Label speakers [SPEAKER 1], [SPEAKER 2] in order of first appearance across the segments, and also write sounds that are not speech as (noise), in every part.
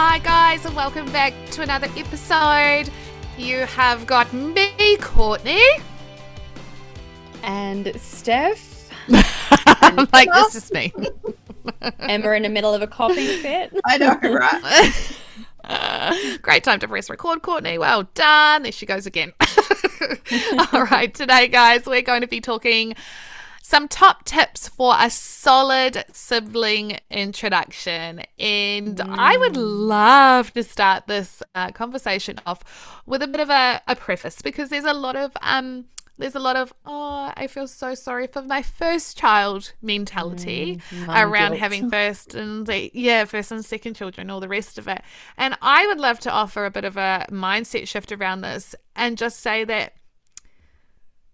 [SPEAKER 1] Hi, guys, and welcome back to another episode. You have got me, Courtney.
[SPEAKER 2] And Steph. (laughs)
[SPEAKER 1] I'm like, this is me. (laughs)
[SPEAKER 2] and we're in the middle of a coughing fit.
[SPEAKER 3] I know, right? (laughs)
[SPEAKER 1] Uh, great time to press record, Courtney. Well done. There she goes again. All right, today, guys, we're going to be talking some top tips for a solid sibling introduction. And mm. I would mm. love to start this uh, conversation off with a bit of a, a preface because there's a lot of um there's a lot of oh i feel so sorry for my first child mentality mm, around guilt. having (laughs) first and yeah first and second children all the rest of it and i would love to offer a bit of a mindset shift around this and just say that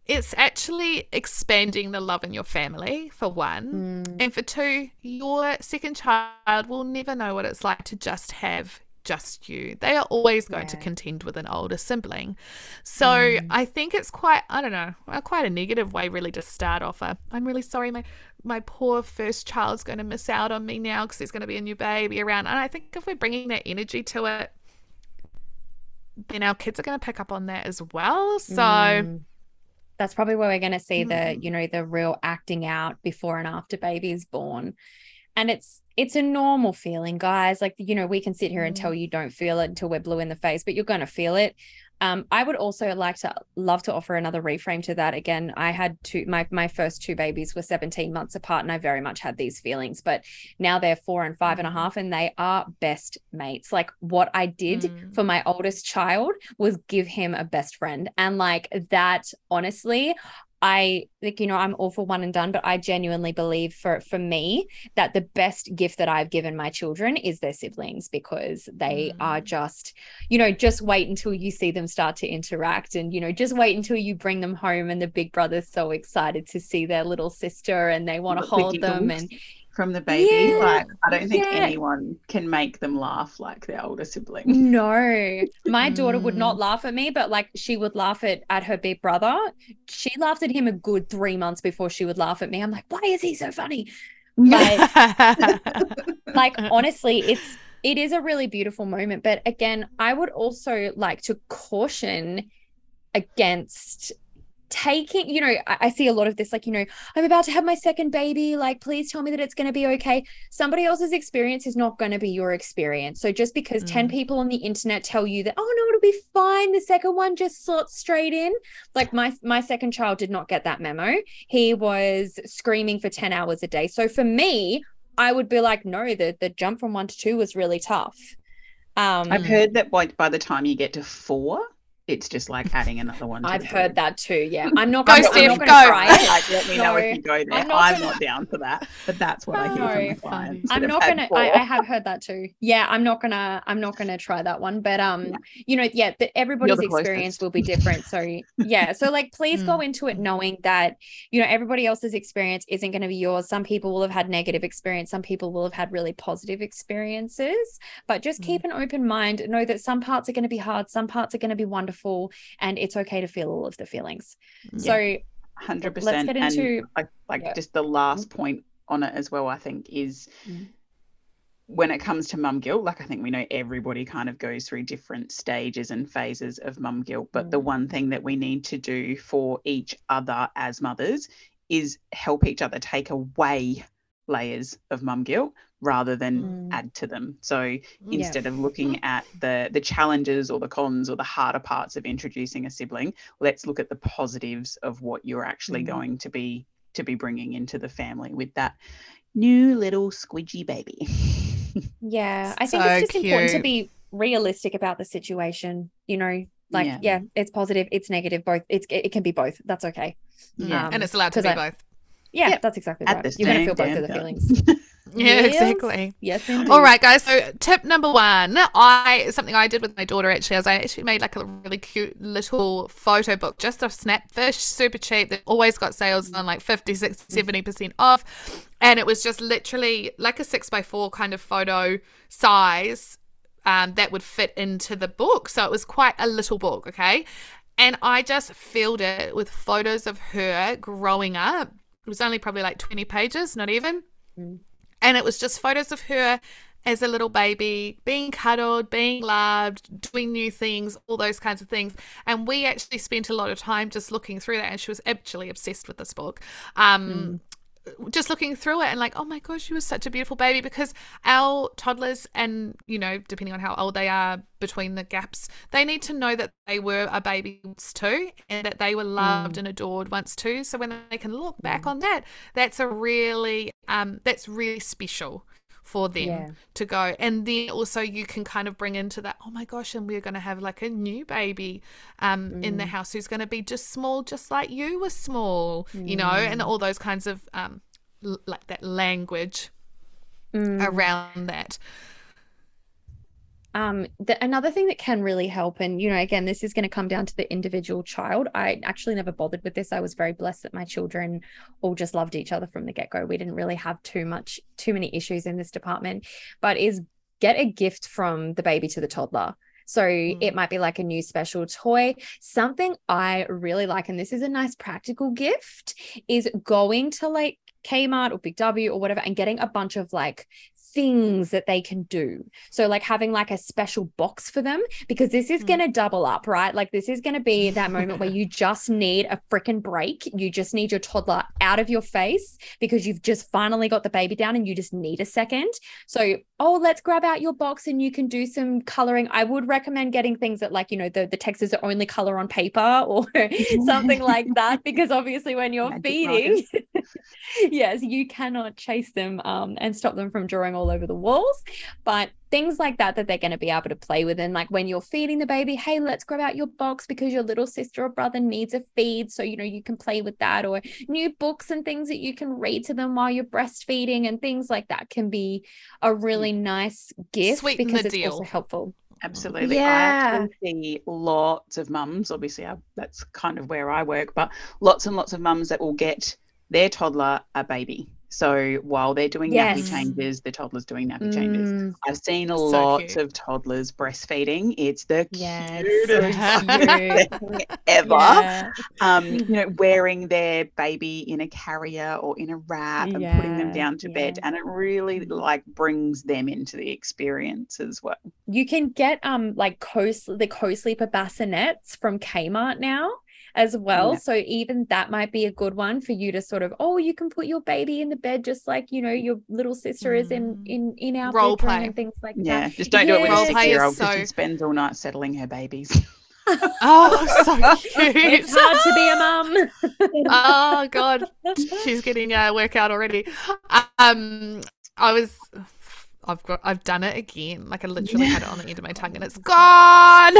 [SPEAKER 1] it's actually expanding the love in your family for one mm. and for two your second child will never know what it's like to just have just you. They are always going yeah. to contend with an older sibling. So mm. I think it's quite, I don't know, quite a negative way really to start off. i I'm really sorry, my my poor first child's going to miss out on me now because there's going to be a new baby around. And I think if we're bringing that energy to it, then our kids are going to pick up on that as well. So. Mm.
[SPEAKER 2] That's probably where we're going to see mm. the, you know, the real acting out before and after baby is born and it's it's a normal feeling guys like you know we can sit here and tell mm. you don't feel it until we're blue in the face but you're going to feel it um, I would also like to love to offer another reframe to that. Again, I had two my my first two babies were 17 months apart, and I very much had these feelings. But now they're four and five and a half, and a mm. half, and they are best mates. Like what I did mm. for my oldest child was give him a best friend, and like that. Honestly, I like you know I'm all for one and done, but I genuinely believe for for me that the best gift that I've given my children is their siblings because they mm. are just you know just wait until you see them start to interact and you know just wait until you bring them home and the big brother's so excited to see their little sister and they want to hold them and
[SPEAKER 3] from the baby. Yeah, like I don't think yeah. anyone can make them laugh like their older sibling. (laughs)
[SPEAKER 2] No. My daughter would not mm. laugh at me, but like she would laugh at at her big brother. She laughed at him a good three months before she would laugh at me. I'm like, why is he so funny? Like, (laughs) like honestly, it's it is a really beautiful moment. But again, I would also like to caution against taking, you know, I, I, see a lot of this, like, you know, I'm about to have my second baby. Like, please tell me that it's going to be okay. Somebody else's experience is not going to be your experience. So just because mm. 10 people on the internet tell you that, oh no, it'll be fine. The second one just slots straight in. Like my my second child did not get that memo. He was screaming for 10 hours a day. So for me, I would be like, no, the the jump from one to two was really tough.
[SPEAKER 3] Um, I've heard that by, by the time you get to four, it's just like adding another one.
[SPEAKER 2] I've heard that too. Yeah, (laughs) I'm not
[SPEAKER 1] going to
[SPEAKER 2] go.
[SPEAKER 1] Try
[SPEAKER 3] it. (laughs) Like, let me no, know if you go there. I'm not, I'm not down for that, but that's what no, I hear from my clients.
[SPEAKER 2] I'm not gonna. I, I, have heard that too. Yeah, I'm not gonna. I'm not gonna try that one. But um, yeah. you know, yeah, the, everybody's experience will be different. So yeah, (laughs) so like, please mm. go into it knowing that you know everybody else's experience isn't going to be yours. Some people will have had negative experience. Some people will have had really positive experiences. But just mm. keep an open mind. Know that some parts are going to be hard. Some parts are going to be wonderful, and and it's okay to feel all of the feelings. Yeah. So,
[SPEAKER 3] hundred percent. Let's get into and like, like yeah. just the last point on it as well. I think is. Mm. When it comes to mum guilt, like I think we know everybody kind of goes through different stages and phases of mum guilt. But mm. the one thing that we need to do for each other as mothers is help each other take away layers of mum guilt rather than mm. add to them. So instead yeah. of looking at the the challenges or the cons or the harder parts of introducing a sibling, let's look at the positives of what you're actually mm. going to be to be bringing into the family with that new little squidgy baby.
[SPEAKER 2] yeah, (laughs) I think so it's just cute. important to be realistic about the situation, you know, like yeah. yeah, it's positive, it's negative, both it's it can be both. That's okay.
[SPEAKER 1] Yeah, um, and it's allowed to be I, both.
[SPEAKER 2] Yeah, yep. that's exactly At right. You're going to feel both of the feelings. (laughs)
[SPEAKER 1] Yeah, yes. exactly.
[SPEAKER 2] Yes, indeed.
[SPEAKER 1] All right, guys. So, tip number one, I something I did with my daughter actually is I actually made like a really cute little photo book, just a snapfish, super cheap. They've always got sales on like 50, 60, 70 percent off, and it was just literally like a six by four kind of photo size um, that would fit into the book. So it was quite a little book, okay. And I just filled it with photos of her growing up. It was only probably like 20 pages, not even. Mm and it was just photos of her as a little baby, being cuddled, being loved, doing new things, all those kinds of things. And we actually spent a lot of time just looking through that. And she was actually obsessed with this book. Um, mm just looking through it and like, oh my gosh, she was such a beautiful baby because our toddlers and you know, depending on how old they are between the gaps, they need to know that they were a baby once too and that they were loved mm. and adored once too. So when they can look back on that, that's a really um that's really special for them yeah. to go. And then also you can kind of bring into that, oh my gosh, and we're going to have like a new baby um, mm. in the mm. house who's going to be just small, just like you were small, mm. you know, and mm. all those kinds of um, l- like that language mm. around that.
[SPEAKER 2] Um, the, another thing that can really help, and you know, again, this is going to come down to the individual child. I actually never bothered with this. I was very blessed that my children all just loved each other from the get go. We didn't really have too much, too many issues in this department. But is get a gift from the baby to the toddler. So mm. it might be like a new special toy. Something I really like, and this is a nice practical gift, is going to like Kmart or Big W or whatever and getting a bunch of like things that they can do. So, like having like a special box for them because this is mm. going to double up, right? Like, this is going to be that (laughs) moment where you just need a freaking break. You just need your toddler out of your face because you've just finally got the baby down and you just need a second. So, oh, let's grab out your box and you can do some coloring. I would recommend getting things that, like, you know, the, the texts are only color on paper or (laughs) (laughs) something like that because obviously when you're Magic feeding, (laughs) yes, you cannot chase them um, and stop them from drawing all all over the walls. But things like that that they're going to be able to play with. And like when you're feeding the baby, hey, let's grab out your box because your little sister or brother needs a feed. So, you know, you can play with that or new books and things that you can read to them while you're breastfeeding and things like that can be a really nice gift
[SPEAKER 1] Sweeten
[SPEAKER 2] because it's
[SPEAKER 1] deal.
[SPEAKER 2] also helpful.
[SPEAKER 3] Absolutely. Yeah. I see lots of mums, obviously, I, that's kind of where I work, but lots and lots of mums that will get their toddler a baby so while they're doing yes. nappy changes, the toddler's doing nappy mm. changes. I've seen a so lot cute. of toddlers breastfeeding. It's the yes. cutest thing (laughs) (laughs) ever. Yeah. Um, you know, (laughs) wearing their baby in a carrier or in a wrap and yeah. putting them down to yeah. bed, and it really like brings them into the experience as well.
[SPEAKER 2] You can get um like co the co-sleeper bassinets from Kmart now as well. Yeah. So even that might be a good one for you to sort of, oh, you can put your baby in the bed just like you know your little sister mm. is in mm. in in our role play and things like
[SPEAKER 3] yeah.
[SPEAKER 2] that.
[SPEAKER 3] Yeah, just don't yes. do it with a six year old because so... she spends all night settling her babies. (laughs)
[SPEAKER 1] oh, (laughs) so cute.
[SPEAKER 2] It's hard to be a mum.
[SPEAKER 1] oh God, (laughs) she's getting a uh, workout already. Um, I was I've got I've done it again. Like I literally had it on the end of my tongue and it's gone.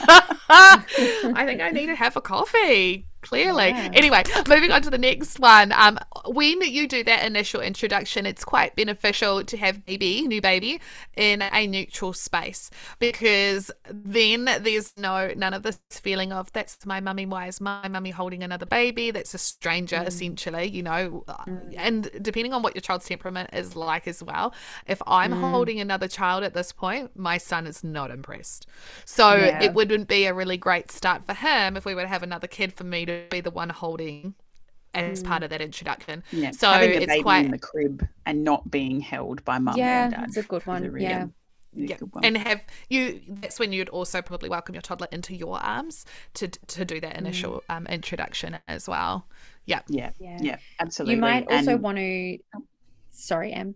[SPEAKER 1] (laughs) I think I need to have a coffee clearly. Yeah. Anyway, moving on to the next one. Um, when you do that initial introduction, it's quite beneficial to have baby, new baby, in a neutral space because then there's no none of this feeling of that's my mummy. Why is my mummy holding another baby? That's a stranger, mm. essentially. You know, mm. and depending on what your child's temperament is like as well. If I'm mm. holding another child at this point, my son is not impressed. So yeah. it wouldn't be a really great start for him if we were to have another kid for me to be the one holding as mm. part of that introduction. Yeah, so it's quite
[SPEAKER 3] in the crib and not being held by mum.
[SPEAKER 2] Yeah,
[SPEAKER 3] and dad.
[SPEAKER 2] that's a good one. A really, yeah.
[SPEAKER 1] Yeah. And have you that's when you'd also probably welcome your toddler into your arms to to do that initial mm. um, introduction as well.
[SPEAKER 3] Yeah. Yeah. Yeah. Yeah. Absolutely.
[SPEAKER 2] You might also and... want to sorry, Em.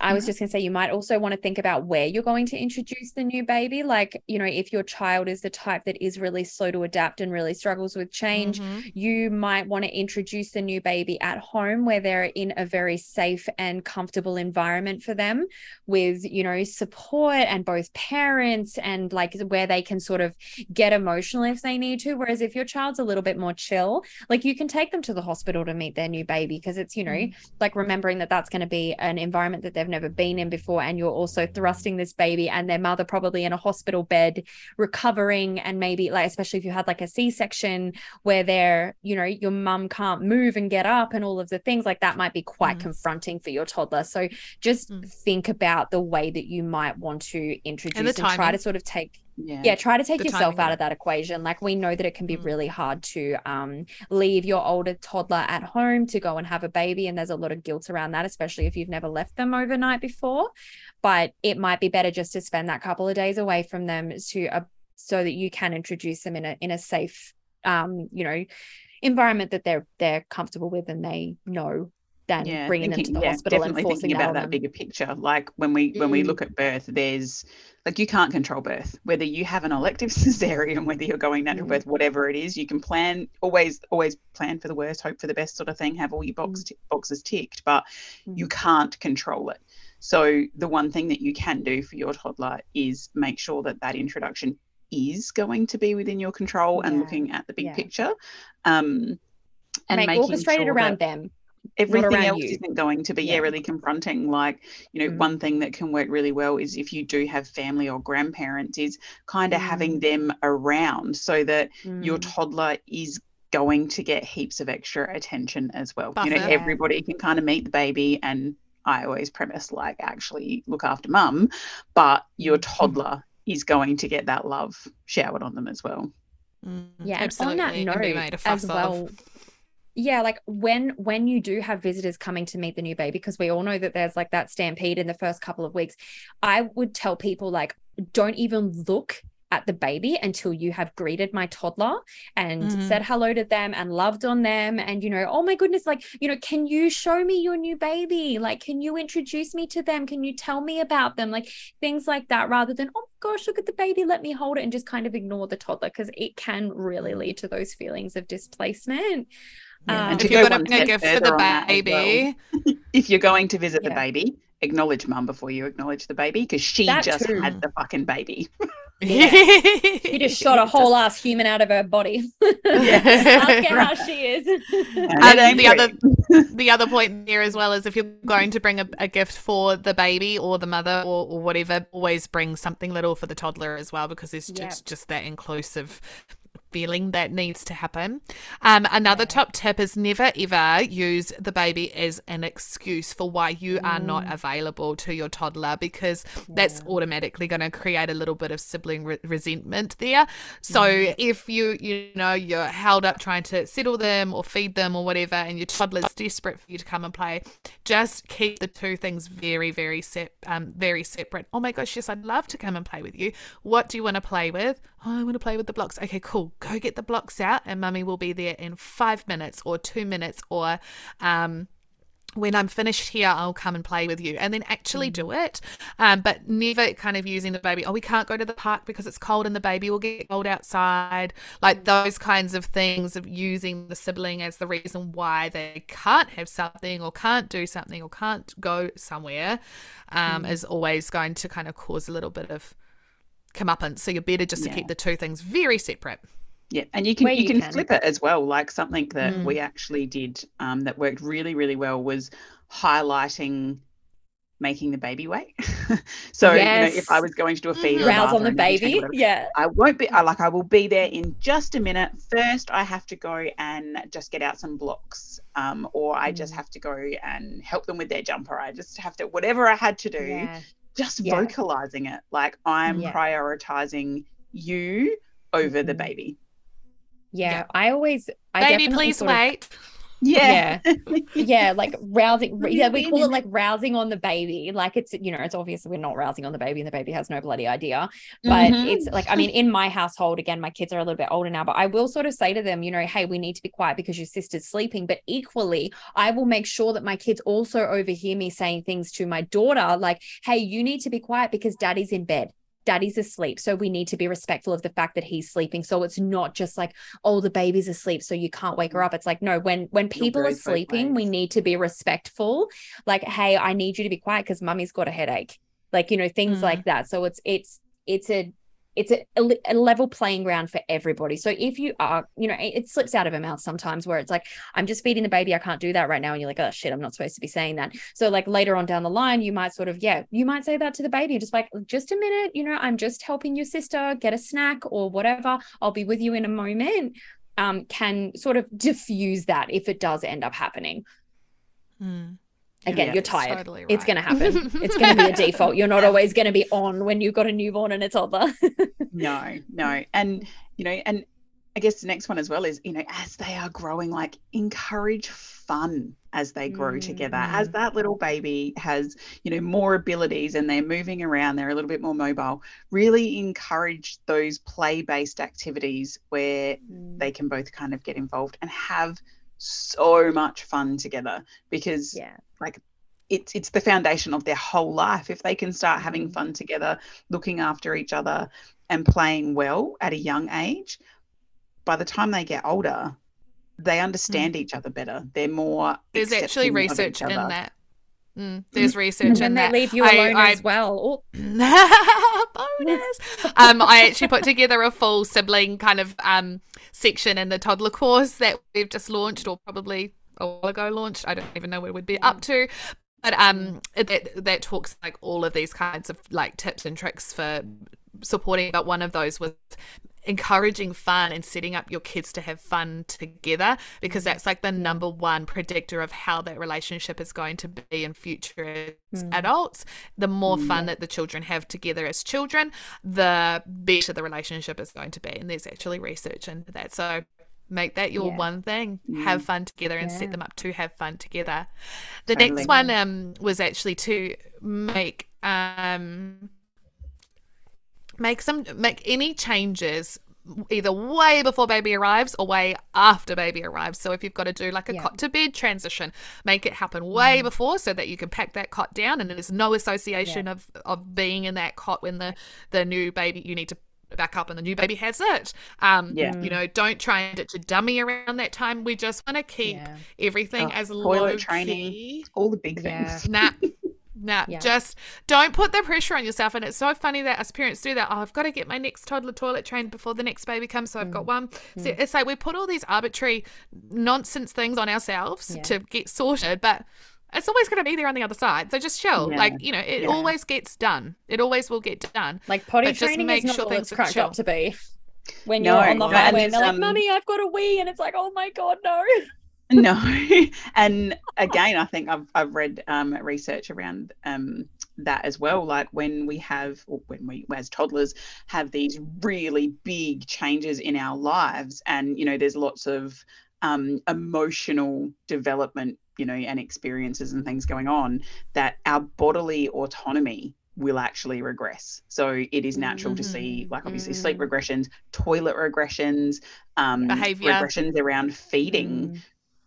[SPEAKER 2] I was mm-hmm. just going to say, you might also want to think about where you're going to introduce the new baby. Like, you know, if your child is the type that is really slow to adapt and really struggles with change, mm-hmm. you might want to introduce the new baby at home where they're in a very safe and comfortable environment for them with, you know, support and both parents and like where they can sort of get emotional if they need to. Whereas if your child's a little bit more chill, like you can take them to the hospital to meet their new baby because it's, you know, mm-hmm. like remembering that that's going to be an environment that they're they've never been in before and you're also thrusting this baby and their mother probably in a hospital bed recovering and maybe like especially if you had like a c-section where they're you know your mum can't move and get up and all of the things like that might be quite mm. confronting for your toddler so just mm. think about the way that you might want to introduce and, and try to sort of take yeah. yeah try to take yourself out of that equation like we know that it can be mm. really hard to um leave your older toddler at home to go and have a baby and there's a lot of guilt around that especially if you've never left them overnight before but it might be better just to spend that couple of days away from them to uh, so that you can introduce them in a in a safe um you know environment that they're they're comfortable with and they know than yeah, bringing thinking, them to the yeah, hospital and forcing
[SPEAKER 3] thinking about that bigger picture. Like when we mm. when we mm. look at birth, there's like you can't control birth. Whether you have an elective (laughs) cesarean, whether you're going natural mm. birth, whatever it is, you can plan always always plan for the worst, hope for the best sort of thing. Have all your box mm. t- boxes ticked, but you mm. can't control it. So the one thing that you can do for your toddler is make sure that that introduction is going to be within your control yeah. and looking at the big yeah. picture. Um,
[SPEAKER 2] and make orchestrated sure around them
[SPEAKER 3] everything else you. isn't going to be yeah. yeah. really confronting like you know mm. one thing that can work really well is if you do have family or grandparents is kind of mm. having them around so that mm. your toddler is going to get heaps of extra attention as well Buffer. you know everybody can kind of meet the baby and i always premise like actually look after mum but your mm. toddler is going to get that love showered on them as well
[SPEAKER 2] mm. yeah and on that note as well yeah like when when you do have visitors coming to meet the new baby because we all know that there's like that stampede in the first couple of weeks i would tell people like don't even look at the baby until you have greeted my toddler and mm-hmm. said hello to them and loved on them and you know oh my goodness like you know can you show me your new baby? Like can you introduce me to them? Can you tell me about them? Like things like that rather than oh my gosh look at the baby let me hold it and just kind of ignore the toddler because it can really lead to those feelings of displacement
[SPEAKER 1] yeah. Um, if you're going to bring a gift for the baby,
[SPEAKER 3] well, (laughs) if you're going to visit yeah. the baby, acknowledge mum before you acknowledge the baby because she that just too. had the fucking baby.
[SPEAKER 2] Yeah. (laughs) she just shot a whole ass human out of her body. (laughs) Ask her how she is.
[SPEAKER 1] And the other the other point here as well is if you're going to bring a, a gift for the baby or the mother or, or, whatever, always bring something little for the toddler as well because it's yep. just, just that inclusive feeling that needs to happen. Um, another top tip is never ever use the baby as an excuse for why you mm. are not mm. available to your toddler because yeah. that's automatically going to create a little bit of sibling re- resentment there. So mm. if you you know you're held up trying to settle them or feed them or whatever, and your toddler's desperate for you to come and play, just keep the two things very very set um very separate. Oh my gosh, yes, I'd love to come and play with you. What do you want to play with? Oh, I want to play with the blocks. Okay, cool go get the blocks out and mummy will be there in five minutes or two minutes or um, when I'm finished here, I'll come and play with you and then actually do mm. it. Um, but never kind of using the baby, oh, we can't go to the park because it's cold and the baby will get cold outside. Like mm. those kinds of things of using the sibling as the reason why they can't have something or can't do something or can't go somewhere um, mm. is always going to kind of cause a little bit of comeuppance. So you're better just yeah. to keep the two things very separate.
[SPEAKER 3] Yeah, and you can you, you can, can, flip it as well. Like something that mm. we actually did um, that worked really really well was highlighting making the baby wait. (laughs) so yes. you know, if I was going to do a feed or
[SPEAKER 2] rouse on the baby, whatever, yeah,
[SPEAKER 3] I won't be. I like I will be there in just a minute. First, I have to go and just get out some blocks, um, or I mm. just have to go and help them with their jumper. I just have to whatever I had to do. Yeah. Just yeah. vocalizing it, like I'm yeah. prioritizing you over mm-hmm. the baby.
[SPEAKER 2] Yeah, yeah. I always I
[SPEAKER 1] baby, please wait.
[SPEAKER 2] Yeah. yeah. yeah, like rousing. Yeah, we call it like rousing on the baby. Like it's, you know, it's obvious we're not rousing on the baby and the baby has no bloody idea. But mm-hmm. it's like, I mean, in my household, again, my kids are a little bit older now, but I will sort of say to them, you know, hey, we need to be quiet because your sister's sleeping. But equally, I will make sure that my kids also overhear me saying things to my daughter, like, hey, you need to be quiet because daddy's in bed daddy's asleep so we need to be respectful of the fact that he's sleeping. So it's not just like oh the baby's asleep so you can't wake her up. It's like no when when people are sleeping we need to be respectful. Like hey i need you to be quiet because mummy's got a headache. Like you know things mm. like that. So it's it's it's a it's a, a, level playing ground for everybody. So if you are, you know, it, it, slips out of a mouth sometimes where it's like, I'm just feeding the baby, I can't do that right now. And you're like, oh shit, I'm not supposed to be saying that. So like later on down the line, you might sort of, yeah, you might say that to the baby, just like, just a minute, you know, I'm just helping your sister get a snack or whatever. I'll be with you in a moment. Um, can sort of diffuse that if it does end up happening.
[SPEAKER 1] Hmm.
[SPEAKER 2] Again yeah, you're tired. totally right. (laughs) it's going to happen. It's going to be a default. You're not always going to be on when you've got a newborn and a toddler
[SPEAKER 3] no no. And you know and i guess the next one as well is you know as they are growing like encourage fun as they grow mm-hmm. together. As that little baby has you know more abilities and they're moving around they're a little bit more mobile really encourage those play based activities where mm. they can both kind of get involved and have so much fun together because yeah like it's it's the foundation of their whole life. If they can start having fun together looking after each other and playing well at a young age by the time they get older they understand mm. each other better. They're more
[SPEAKER 1] there's actually research in that. Mm, there's research
[SPEAKER 2] and
[SPEAKER 1] they
[SPEAKER 2] leave you alone I, as well. (laughs)
[SPEAKER 1] bonus. um, I actually put together a full sibling kind of um, section in the toddler course that we've just launched, or probably a while ago launched. I don't even know where we'd be up to. But um, that that talks like all of these kinds of like tips and tricks for supporting. But one of those was encouraging fun and setting up your kids to have fun together because mm. that's like the number one predictor of how that relationship is going to be in future mm. adults the more fun yeah. that the children have together as children the better the relationship is going to be and there's actually research into that so make that your yeah. one thing mm. have fun together and yeah. set them up to have fun together the totally. next one um was actually to make um make some make any changes either way before baby arrives or way after baby arrives. So if you've got to do like a yeah. cot to bed transition, make it happen way mm. before so that you can pack that cot down and there's no association yeah. of of being in that cot when the the new baby you need to back up and the new baby has it. Um, yeah. You know, don't try and ditch a dummy around that time. We just want to keep yeah. everything oh, as low training, key.
[SPEAKER 3] all the big things.
[SPEAKER 1] Nah, (laughs) Nah, yeah. just don't put the pressure on yourself. And it's so funny that us parents do that. Oh, I've got to get my next toddler toilet trained before the next baby comes, so I've got mm. one. Mm. So it's like we put all these arbitrary nonsense things on ourselves yeah. to get sorted, but it's always going to be there on the other side. So just chill. Yeah. Like, you know, it always gets done. It always will get done.
[SPEAKER 2] Like potty but training is not sure all it's cracked up to be. When you're on the highway and they're like, um, Mummy, I've got a wee. And it's like, oh my God, no. (laughs)
[SPEAKER 3] no and again i think i've, I've read um, research around um, that as well like when we have or when we as toddlers have these really big changes in our lives and you know there's lots of um, emotional development you know and experiences and things going on that our bodily autonomy will actually regress. So it is natural mm-hmm. to see, mm-hmm. like obviously mm. sleep regressions, toilet regressions, um, behavior regressions around feeding, mm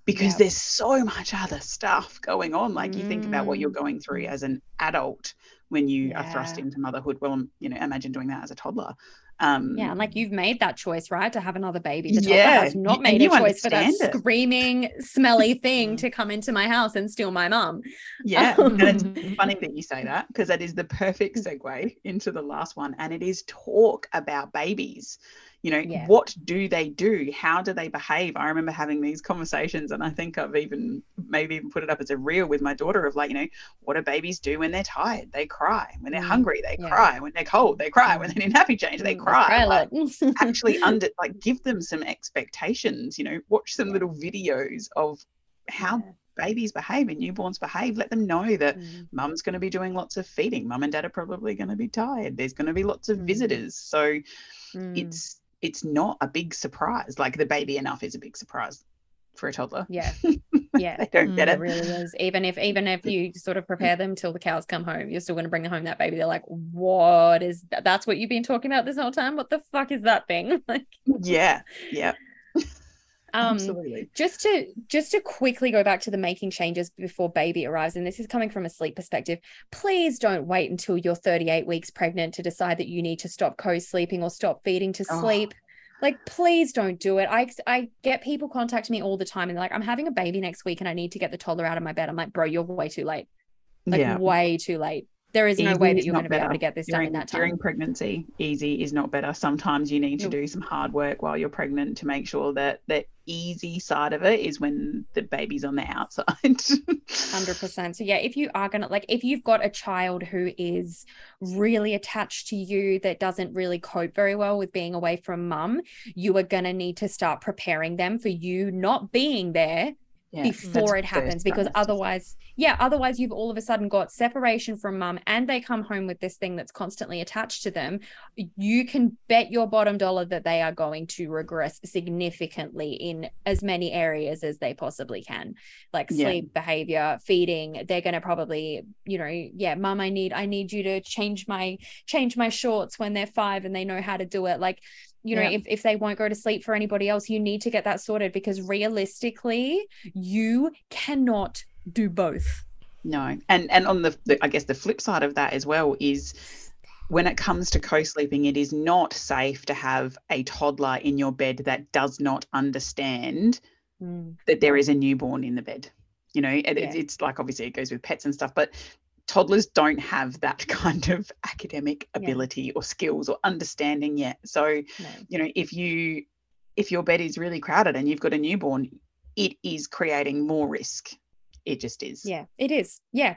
[SPEAKER 3] because yep. there's so much other stuff going on. Like you think about what you're mm. going through as an adult when you yeah. are thrust into motherhood. Well, you know, imagine doing that as a toddler.
[SPEAKER 2] Um, yeah, and like you've made that choice, right, to have another baby. The yeah, has not made a choice for that it. screaming, smelly thing mm. to come into my house and steal my mum.
[SPEAKER 3] Yeah, and it's funny that you say that because that is the perfect segue into the last one, and it is talk about babies you know yeah. what do they do how do they behave i remember having these conversations and i think i've even maybe even put it up as a reel with my daughter of like you know what do babies do when they're tired they cry when they're mm. hungry they yeah. cry when they're cold they cry when they need nappy change they mm, cry like, (laughs) actually under like give them some expectations you know watch some yeah. little videos of how babies behave and newborns behave let them know that mm. mum's going to be doing lots of feeding mum and dad are probably going to be tired there's going to be lots of mm. visitors so mm. it's it's not a big surprise. Like the baby enough is a big surprise for a toddler.
[SPEAKER 2] Yeah. (laughs) Yeah.
[SPEAKER 3] they don't get mm, it.
[SPEAKER 2] It really is. Even if even if you sort of prepare them till the cows come home, you're still going to bring home that baby. They're like, what is that? That's what you've been talking about this whole time? What the fuck is that thing? (laughs) Like
[SPEAKER 3] Yeah. Yeah.
[SPEAKER 2] Um, Absolutely. Just to just to quickly go back to the making changes before baby arrives, and this is coming from a sleep perspective. Please don't wait until you're 38 weeks pregnant to decide that you need to stop co-sleeping or stop feeding to sleep. Oh. Like, please don't do it. I I get people contact me all the time and they're like, I'm having a baby next week and I need to get the toddler out of my bed. I'm like, bro, you're way too late. Like, yeah. way too late there is no way that you're going to be able to get this
[SPEAKER 3] during,
[SPEAKER 2] done in that time.
[SPEAKER 3] During pregnancy, easy is not better. Sometimes you need to do some hard work while you're pregnant to make sure that the easy side of it is when the baby's on the outside.
[SPEAKER 2] 100%. (laughs) So, yeah, if you are going to, like, if you've got a child who is really attached to you that doesn't really cope very well with being away from mum, you are going to need to start preparing them for you not being there yeah, before it happens because otherwise yeah otherwise you've all of a sudden got separation from mum and they come home with this thing that's constantly attached to them. You can bet your bottom dollar that they are going to regress significantly in as many areas as they possibly can. Like yeah. sleep behavior feeding they're going to probably you know yeah mum i need i need you to change my change my shorts when they're 5 and they know how to do it. Like you know yeah. if, if they won't go to sleep for anybody else you need to get that sorted because realistically you cannot do both
[SPEAKER 3] no and and on the, the i guess the flip side of that as well is when it comes to co-sleeping it is not safe to have a toddler in your bed that does not understand mm. that there is a newborn in the bed you know it, yeah. it's like obviously it goes with pets and stuff but toddlers don't have that (laughs) kind of academic ability yeah. or skills or understanding yet so no. you know if you if your bed is really crowded and you've got a newborn it is creating more risk it just is
[SPEAKER 2] yeah it is yeah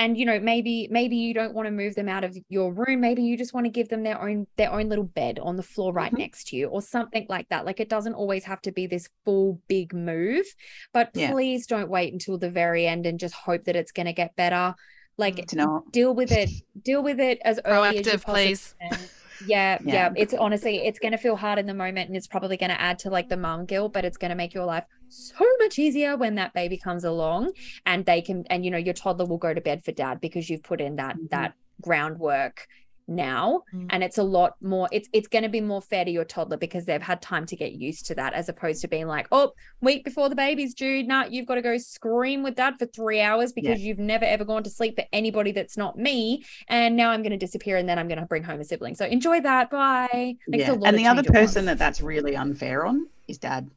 [SPEAKER 2] and you know maybe maybe you don't want to move them out of your room maybe you just want to give them their own their own little bed on the floor right mm-hmm. next to you or something like that like it doesn't always have to be this full big move but yeah. please don't wait until the very end and just hope that it's going to get better like deal with it deal with it as early Proactive, as you please. yeah, (laughs) yeah, yeah. It's honestly it's going to feel hard in the moment and it's probably going to add to like the mom guilt but it's going to make your life so much easier when that baby comes along and they can and you know your toddler will go to bed for dad because you've put in that mm-hmm. that groundwork now mm. and it's a lot more it's it's going to be more fair to your toddler because they've had time to get used to that as opposed to being like oh week before the baby's due now you've got to go scream with dad for three hours because yeah. you've never ever gone to sleep for anybody that's not me and now i'm going to disappear and then i'm going to bring home a sibling so enjoy that bye
[SPEAKER 3] yeah. and the other person that that's really unfair on is dad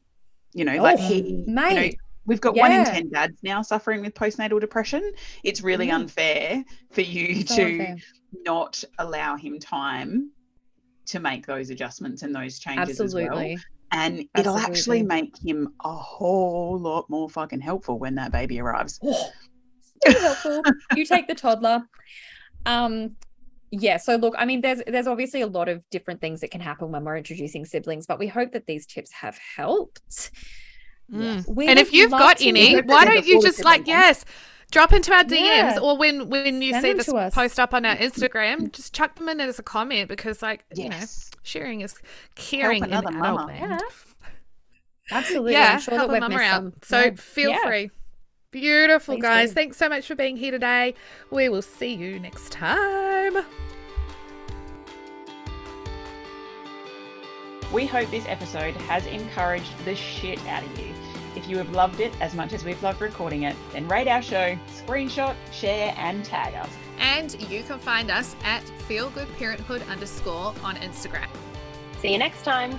[SPEAKER 3] you know oh, like he mate. You know, We've got yeah. one in 10 dads now suffering with postnatal depression. It's really mm. unfair for you so to unfair not allow him time to make those adjustments and those changes Absolutely. as well. And Absolutely. it'll actually make him a whole lot more fucking helpful when that baby arrives. (gasps)
[SPEAKER 2] helpful. you take the toddler. Um, yeah so look i mean there's there's obviously a lot of different things that can happen when we're introducing siblings but we hope that these tips have helped
[SPEAKER 1] mm. and if you've got any why don't you just like yes drop into our DMs yeah. or when when you Send see this post up on our Instagram, just chuck them in as a comment because like yes. you know sharing is caring in adult mama. land. Yeah.
[SPEAKER 2] Absolutely. Yeah, I'm sure help that we've out.
[SPEAKER 1] So yeah. feel yeah. free. Beautiful Please guys. Do. Thanks so much for being here today. We will see you next time.
[SPEAKER 3] We hope this episode has encouraged the shit out of you. If you have loved it as much as we've loved recording it, then rate our show, screenshot, share, and tag us.
[SPEAKER 1] And you can find us at feelgoodparenthood underscore on Instagram.
[SPEAKER 2] See you next time.